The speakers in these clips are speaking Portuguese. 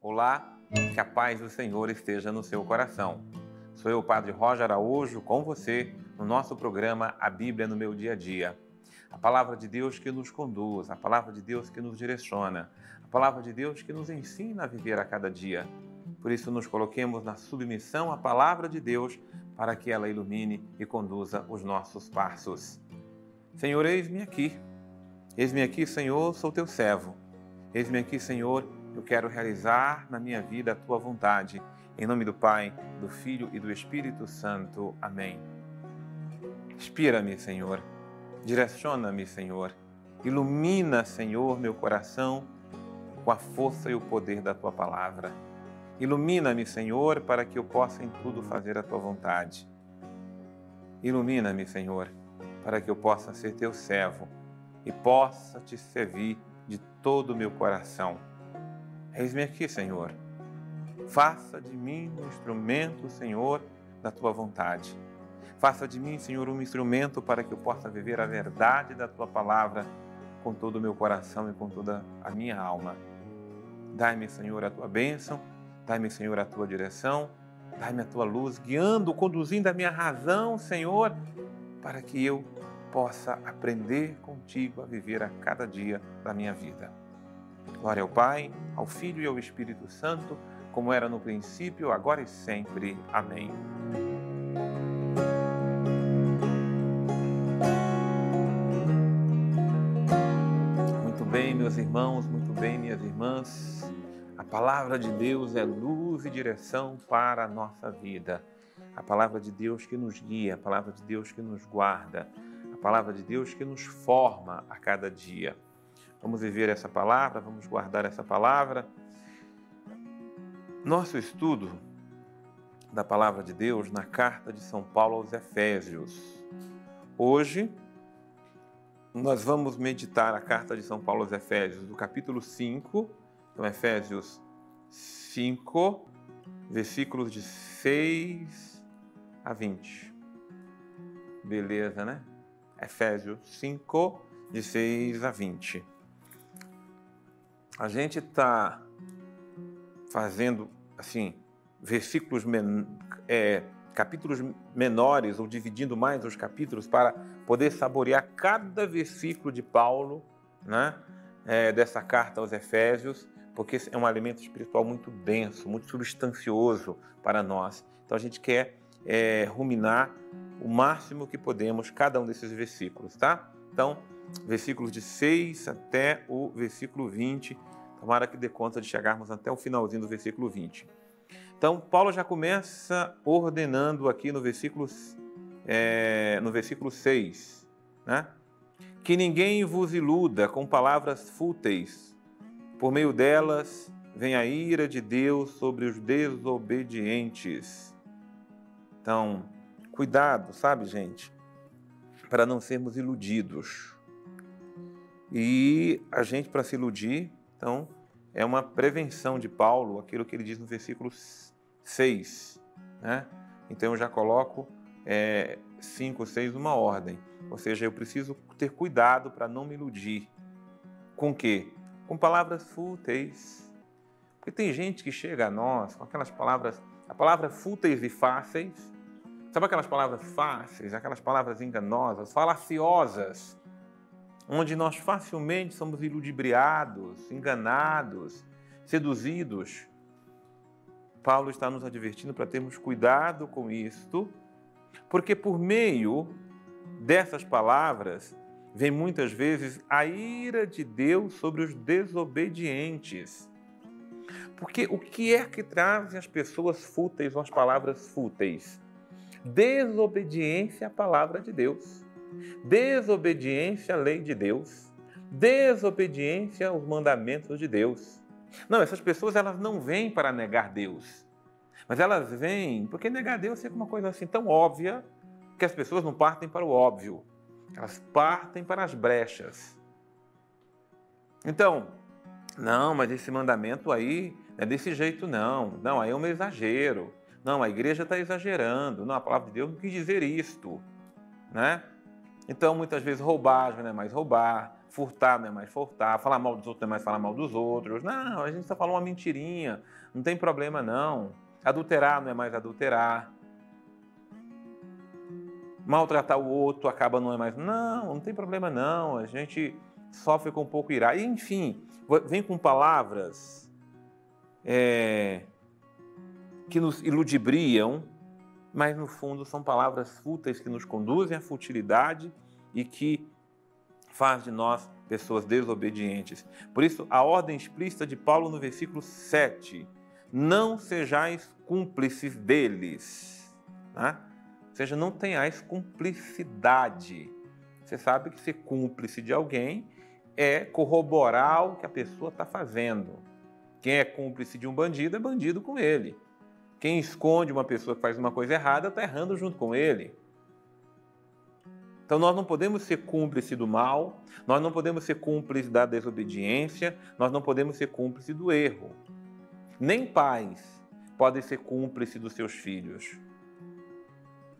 Olá, que a paz do Senhor esteja no seu coração. Sou eu, Padre Roger Araújo, com você no nosso programa A Bíblia no Meu Dia a Dia. A palavra de Deus que nos conduz, a palavra de Deus que nos direciona, a palavra de Deus que nos ensina a viver a cada dia. Por isso, nos coloquemos na submissão à palavra de Deus para que ela ilumine e conduza os nossos passos. Senhor, eis-me aqui. Eis-me aqui, Senhor, sou teu servo. Eis-me aqui, Senhor, eu quero realizar na minha vida a tua vontade. Em nome do Pai, do Filho e do Espírito Santo. Amém. Inspira-me, Senhor. Direciona-me, Senhor. Ilumina, Senhor, meu coração com a força e o poder da tua palavra. Ilumina-me, Senhor, para que eu possa em tudo fazer a tua vontade. Ilumina-me, Senhor, para que eu possa ser teu servo e possa te servir de todo o meu coração Eis-me aqui, Senhor. Faça de mim um instrumento, Senhor, da tua vontade. Faça de mim, Senhor, um instrumento para que eu possa viver a verdade da tua palavra com todo o meu coração e com toda a minha alma. Dai-me, Senhor, a tua bênção, dai-me, Senhor, a tua direção, dai-me a tua luz, guiando, conduzindo a minha razão, Senhor, para que eu possa aprender contigo a viver a cada dia da minha vida. Glória ao Pai, ao Filho e ao Espírito Santo, como era no princípio, agora e sempre. Amém. Muito bem, meus irmãos, muito bem, minhas irmãs. A palavra de Deus é luz e direção para a nossa vida. A palavra de Deus que nos guia, a palavra de Deus que nos guarda, palavra de Deus que nos forma a cada dia. Vamos viver essa palavra, vamos guardar essa palavra. Nosso estudo da palavra de Deus na carta de São Paulo aos Efésios. Hoje nós vamos meditar a carta de São Paulo aos Efésios, do capítulo 5, então Efésios 5, versículos de 6 a 20. Beleza, né? Efésios 5, de 6 a 20 a gente está fazendo assim versículos men é, capítulos menores ou dividindo mais os capítulos para poder saborear cada versículo de Paulo, né? É, dessa carta aos Efésios, porque é um alimento espiritual muito denso, muito substancioso para nós. Então a gente quer é, ruminar o máximo que podemos cada um desses versículos, tá? Então, versículos de 6 até o versículo 20 Tomara que dê conta de chegarmos até o finalzinho do versículo 20. Então, Paulo já começa ordenando aqui no versículo, é, no versículo 6, né? Que ninguém vos iluda com palavras fúteis, por meio delas vem a ira de Deus sobre os desobedientes. Então, cuidado, sabe, gente, para não sermos iludidos. E a gente, para se iludir, então, é uma prevenção de Paulo, aquilo que ele diz no versículo 6. Né? Então, eu já coloco 5, é, 6 numa ordem. Ou seja, eu preciso ter cuidado para não me iludir. Com quê? Com palavras fúteis. Porque tem gente que chega a nós com aquelas palavras, a palavra fúteis e fáceis. Sabe aquelas palavras fáceis, aquelas palavras enganosas, falaciosas, onde nós facilmente somos iludibriados, enganados, seduzidos. Paulo está nos advertindo para termos cuidado com isto, porque por meio dessas palavras vem muitas vezes a ira de Deus sobre os desobedientes. Porque o que é que trazem as pessoas fúteis ou as palavras fúteis? Desobediência à palavra de Deus desobediência à lei de Deus, desobediência aos mandamentos de Deus. Não, essas pessoas elas não vêm para negar Deus, mas elas vêm porque negar Deus é uma coisa assim tão óbvia que as pessoas não partem para o óbvio, elas partem para as brechas. Então, não, mas esse mandamento aí é desse jeito não, não, aí é um exagero. Não, a igreja está exagerando. Não, a palavra de Deus não quis dizer isto, né? Então, muitas vezes, roubar não é mais roubar, Furtar não é mais furtar, falar mal dos outros não é mais falar mal dos outros. Não, a gente só falou uma mentirinha, não tem problema não. Adulterar não é mais adulterar. Maltratar o outro acaba não é mais. Não, não tem problema não. A gente sofre com um pouco irá. Enfim, vem com palavras é, que nos iludibriam, mas no fundo são palavras fúteis que nos conduzem à futilidade e que faz de nós pessoas desobedientes. Por isso, a ordem explícita de Paulo no versículo 7, não sejais cúmplices deles. Né? Ou seja, não tenhais cumplicidade. Você sabe que ser cúmplice de alguém é corroborar o que a pessoa está fazendo. Quem é cúmplice de um bandido é bandido com ele. Quem esconde uma pessoa que faz uma coisa errada está errando junto com ele. Então nós não podemos ser cúmplice do mal, nós não podemos ser cúmplice da desobediência, nós não podemos ser cúmplice do erro. Nem pais podem ser cúmplice dos seus filhos.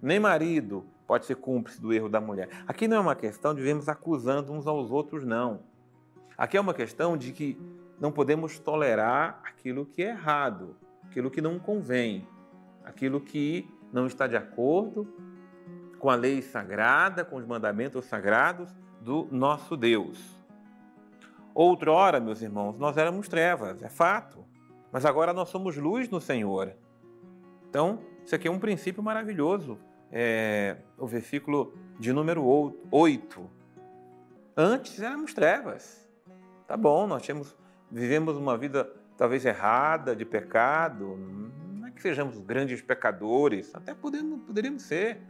Nem marido pode ser cúmplice do erro da mulher. Aqui não é uma questão de vermos acusando uns aos outros, não. Aqui é uma questão de que não podemos tolerar aquilo que é errado, aquilo que não convém, aquilo que não está de acordo com a lei sagrada, com os mandamentos sagrados do nosso Deus. Outrora, meus irmãos, nós éramos trevas, é fato, mas agora nós somos luz no Senhor. Então, isso aqui é um princípio maravilhoso. É, o versículo de número 8. Antes éramos trevas. Tá bom, nós tínhamos, vivemos uma vida talvez errada, de pecado. Não é que sejamos grandes pecadores, até podemos, poderíamos ser.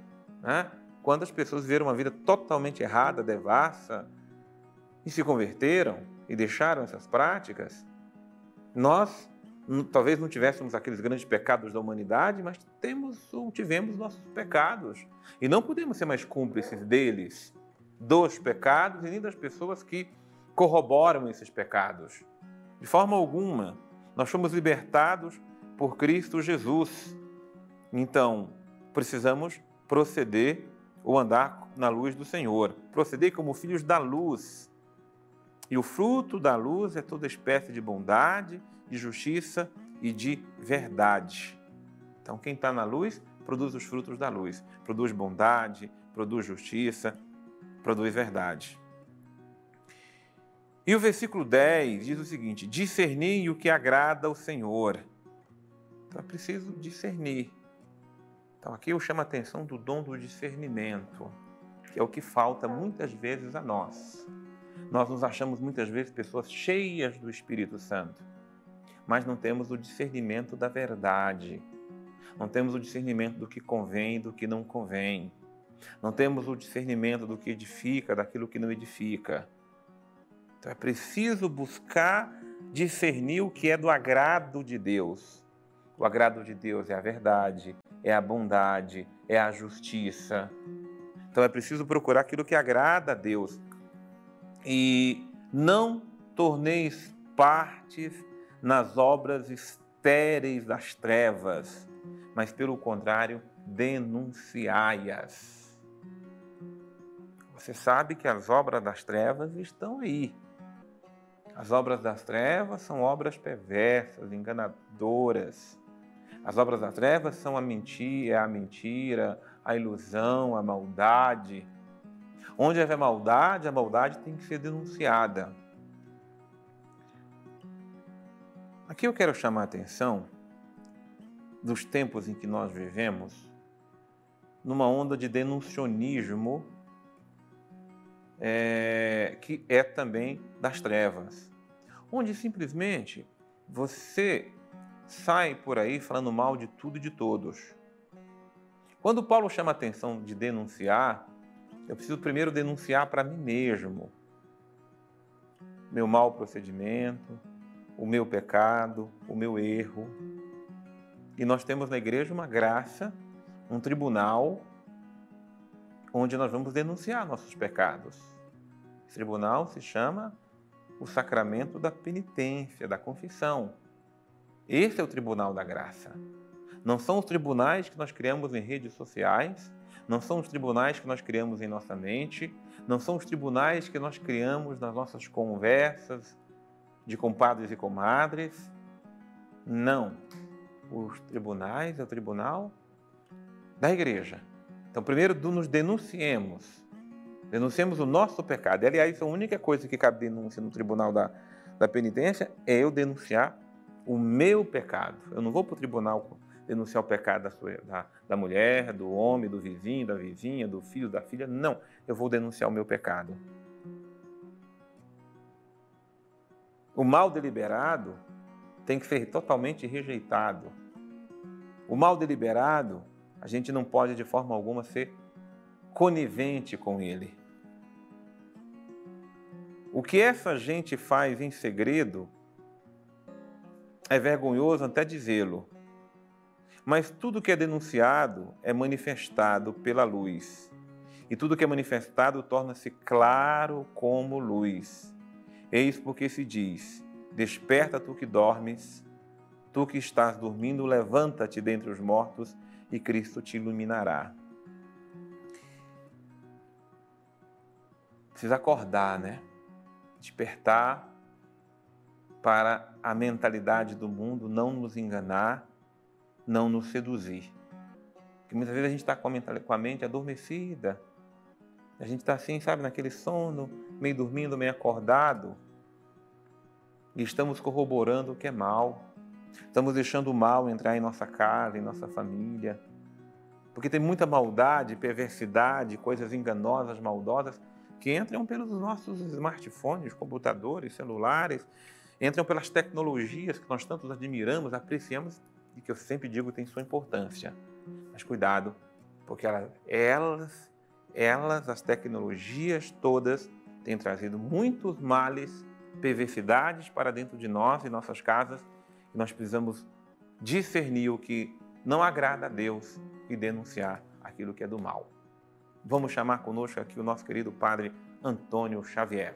Né? Quando as pessoas viveram uma vida totalmente errada, devassa, e se converteram e deixaram essas práticas, nós talvez não tivéssemos aqueles grandes pecados da humanidade, mas temos ou tivemos nossos pecados. E não podemos ser mais cúmplices deles, dos pecados e nem das pessoas que corroboram esses pecados. De forma alguma, nós fomos libertados por Cristo Jesus. Então, precisamos proceder ou andar na luz do Senhor. Proceder como filhos da luz. E o fruto da luz é toda espécie de bondade, de justiça e de verdade. Então, quem está na luz produz os frutos da luz, produz bondade, produz justiça, produz verdade. E o versículo 10 diz o seguinte: discernir o que agrada ao Senhor. Então é preciso discernir. Então aqui eu chamo a atenção do dom do discernimento, que é o que falta muitas vezes a nós. Nós nos achamos muitas vezes pessoas cheias do Espírito Santo, mas não temos o discernimento da verdade. Não temos o discernimento do que convém e do que não convém. Não temos o discernimento do que edifica, daquilo que não edifica. Então é preciso buscar discernir o que é do agrado de Deus. O agrado de Deus é a verdade, é a bondade, é a justiça. Então é preciso procurar aquilo que agrada a Deus. E não torneis partes nas obras estéreis das trevas, mas pelo contrário, denunciai-as. Você sabe que as obras das trevas estão aí. As obras das trevas são obras perversas, enganadoras. As obras das trevas são a mentira, é a mentira, a ilusão, a maldade. Onde haver maldade, a maldade tem que ser denunciada. Aqui eu quero chamar a atenção dos tempos em que nós vivemos, numa onda de denuncionismo é, que é também das trevas, onde simplesmente você sai por aí falando mal de tudo e de todos. Quando Paulo chama a atenção de denunciar, eu preciso primeiro denunciar para mim mesmo meu mau procedimento, o meu pecado, o meu erro. E nós temos na igreja uma graça, um tribunal, onde nós vamos denunciar nossos pecados. Esse tribunal se chama o sacramento da penitência, da confissão. Esse é o tribunal da graça. Não são os tribunais que nós criamos em redes sociais, não são os tribunais que nós criamos em nossa mente, Não são os tribunais que nós criamos nas nossas conversas de compadres e comadres. Não. Os tribunais é o tribunal da igreja. Então, primeiro nos denunciemos. Denunciemos o nosso pecado. E, aliás, a única coisa que cabe denúncia no tribunal da, da penitência é eu denunciar o meu pecado. Eu não vou para o tribunal denunciar o pecado da, sua, da, da mulher, do homem, do vizinho, da vizinha, do filho, da filha. Não, eu vou denunciar o meu pecado. O mal deliberado tem que ser totalmente rejeitado. O mal deliberado, a gente não pode de forma alguma ser conivente com ele. O que essa gente faz em segredo é vergonhoso até dizê-lo, mas tudo que é denunciado é manifestado pela luz. E tudo que é manifestado torna-se claro como luz. Eis porque se diz: Desperta tu que dormes, tu que estás dormindo, levanta-te dentre os mortos e Cristo te iluminará. Precisa acordar, né? Despertar para a mentalidade do mundo não nos enganar, não nos seduzir. Porque muitas vezes a gente está com a mente adormecida, a gente está assim, sabe, naquele sono, meio dormindo, meio acordado, e estamos corroborando o que é mal. Estamos deixando o mal entrar em nossa casa, em nossa família. Porque tem muita maldade, perversidade, coisas enganosas, maldosas, que entram pelos nossos smartphones, computadores, celulares, entram pelas tecnologias que nós tanto admiramos, apreciamos e que eu sempre digo tem sua importância. Mas cuidado, porque elas elas, as tecnologias todas, têm trazido muitos males, perversidades para dentro de nós e nossas casas, e nós precisamos discernir o que não agrada a Deus e denunciar aquilo que é do mal. Vamos chamar conosco aqui o nosso querido Padre Antônio Xavier.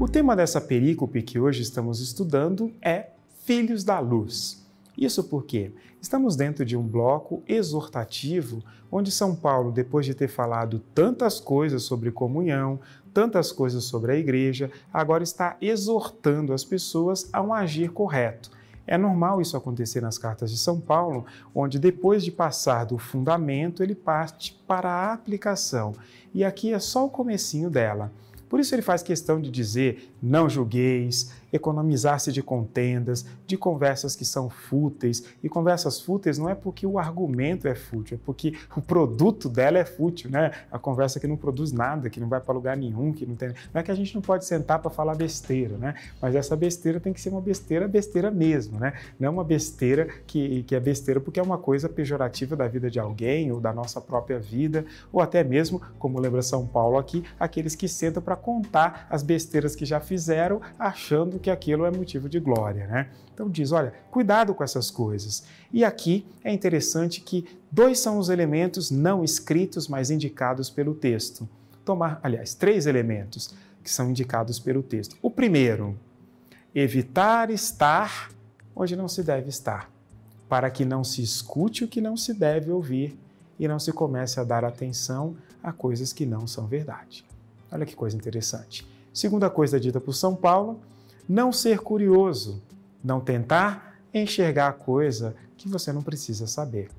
O tema dessa perícope que hoje estamos estudando é Filhos da Luz. Isso porque estamos dentro de um bloco exortativo onde São Paulo, depois de ter falado tantas coisas sobre comunhão, tantas coisas sobre a igreja, agora está exortando as pessoas a um agir correto. É normal isso acontecer nas cartas de São Paulo, onde depois de passar do fundamento, ele parte para a aplicação. E aqui é só o comecinho dela. Por isso ele faz questão de dizer: não julgueis, economizar-se de contendas, de conversas que são fúteis. E conversas fúteis não é porque o argumento é fútil, é porque o produto dela é fútil, né? A conversa que não produz nada, que não vai para lugar nenhum, que não tem. Não é que a gente não pode sentar para falar besteira, né? Mas essa besteira tem que ser uma besteira, besteira mesmo, né? Não é uma besteira que, que é besteira porque é uma coisa pejorativa da vida de alguém ou da nossa própria vida, ou até mesmo, como lembra São Paulo aqui, aqueles que sentam para contar as besteiras que já fizeram, achando que aquilo é motivo de glória, né? Então diz, olha, cuidado com essas coisas. E aqui é interessante que dois são os elementos não escritos, mas indicados pelo texto. Tomar, aliás, três elementos que são indicados pelo texto. O primeiro, evitar estar onde não se deve estar, para que não se escute o que não se deve ouvir e não se comece a dar atenção a coisas que não são verdade. Olha que coisa interessante. Segunda coisa dita por São Paulo, não ser curioso, não tentar enxergar a coisa que você não precisa saber.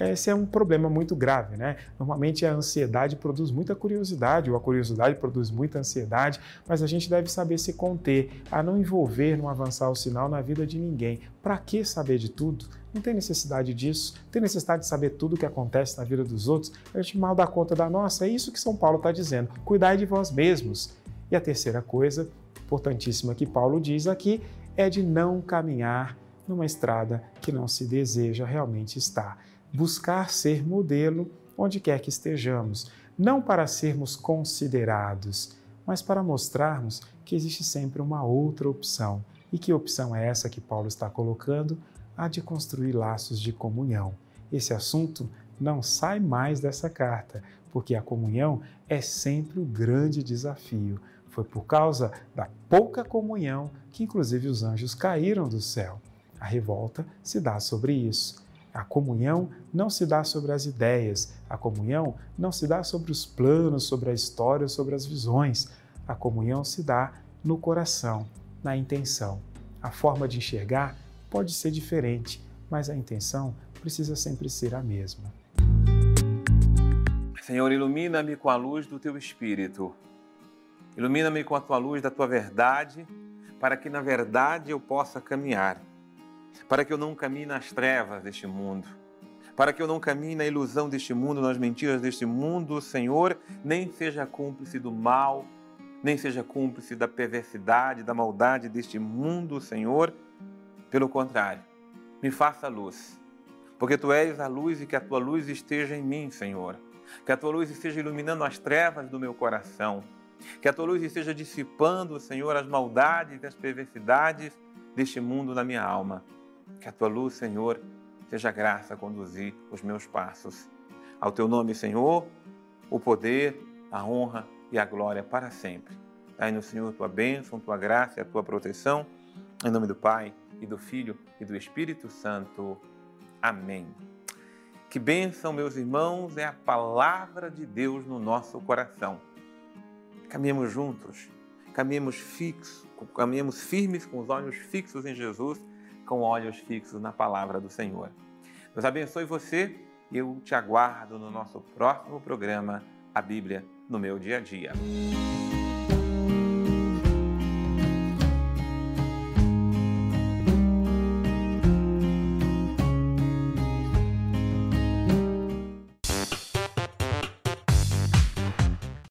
Esse é um problema muito grave, né? Normalmente a ansiedade produz muita curiosidade, ou a curiosidade produz muita ansiedade, mas a gente deve saber se conter, a não envolver, não avançar o sinal na vida de ninguém. Para que saber de tudo? Não tem necessidade disso, tem necessidade de saber tudo o que acontece na vida dos outros, a gente mal dá conta da nossa. É isso que São Paulo está dizendo. Cuidai de vós mesmos. E a terceira coisa, importantíssima que Paulo diz aqui, é de não caminhar numa estrada que não se deseja realmente estar. Buscar ser modelo onde quer que estejamos, não para sermos considerados, mas para mostrarmos que existe sempre uma outra opção. E que opção é essa que Paulo está colocando? A de construir laços de comunhão. Esse assunto não sai mais dessa carta, porque a comunhão é sempre o grande desafio. Foi por causa da pouca comunhão que, inclusive, os anjos caíram do céu. A revolta se dá sobre isso. A comunhão não se dá sobre as ideias, a comunhão não se dá sobre os planos, sobre a história, sobre as visões. A comunhão se dá no coração, na intenção. A forma de enxergar pode ser diferente, mas a intenção precisa sempre ser a mesma. Senhor, ilumina-me com a luz do teu espírito. Ilumina-me com a tua luz da tua verdade, para que na verdade eu possa caminhar. Para que eu não caminhe nas trevas deste mundo. Para que eu não caminhe na ilusão deste mundo, nas mentiras deste mundo, Senhor, nem seja cúmplice do mal, nem seja cúmplice da perversidade, da maldade deste mundo, Senhor. Pelo contrário, me faça luz, porque tu és a luz e que a tua luz esteja em mim, Senhor que a tua luz esteja iluminando as trevas do meu coração. Que a tua luz esteja dissipando, Senhor, as maldades e as perversidades deste mundo na minha alma. Que a tua luz, Senhor, seja graça a conduzir os meus passos. Ao teu nome, Senhor, o poder, a honra e a glória para sempre. Dai no Senhor tua bênção, tua graça e a tua proteção. Em nome do Pai, e do Filho e do Espírito Santo. Amém. Que bênção, meus irmãos, é a palavra de Deus no nosso coração. Caminhemos juntos, caminhemos fixos, caminhemos firmes com os olhos fixos em Jesus, com olhos fixos na palavra do Senhor. Deus abençoe você e eu te aguardo no nosso próximo programa, A Bíblia no meu dia a dia.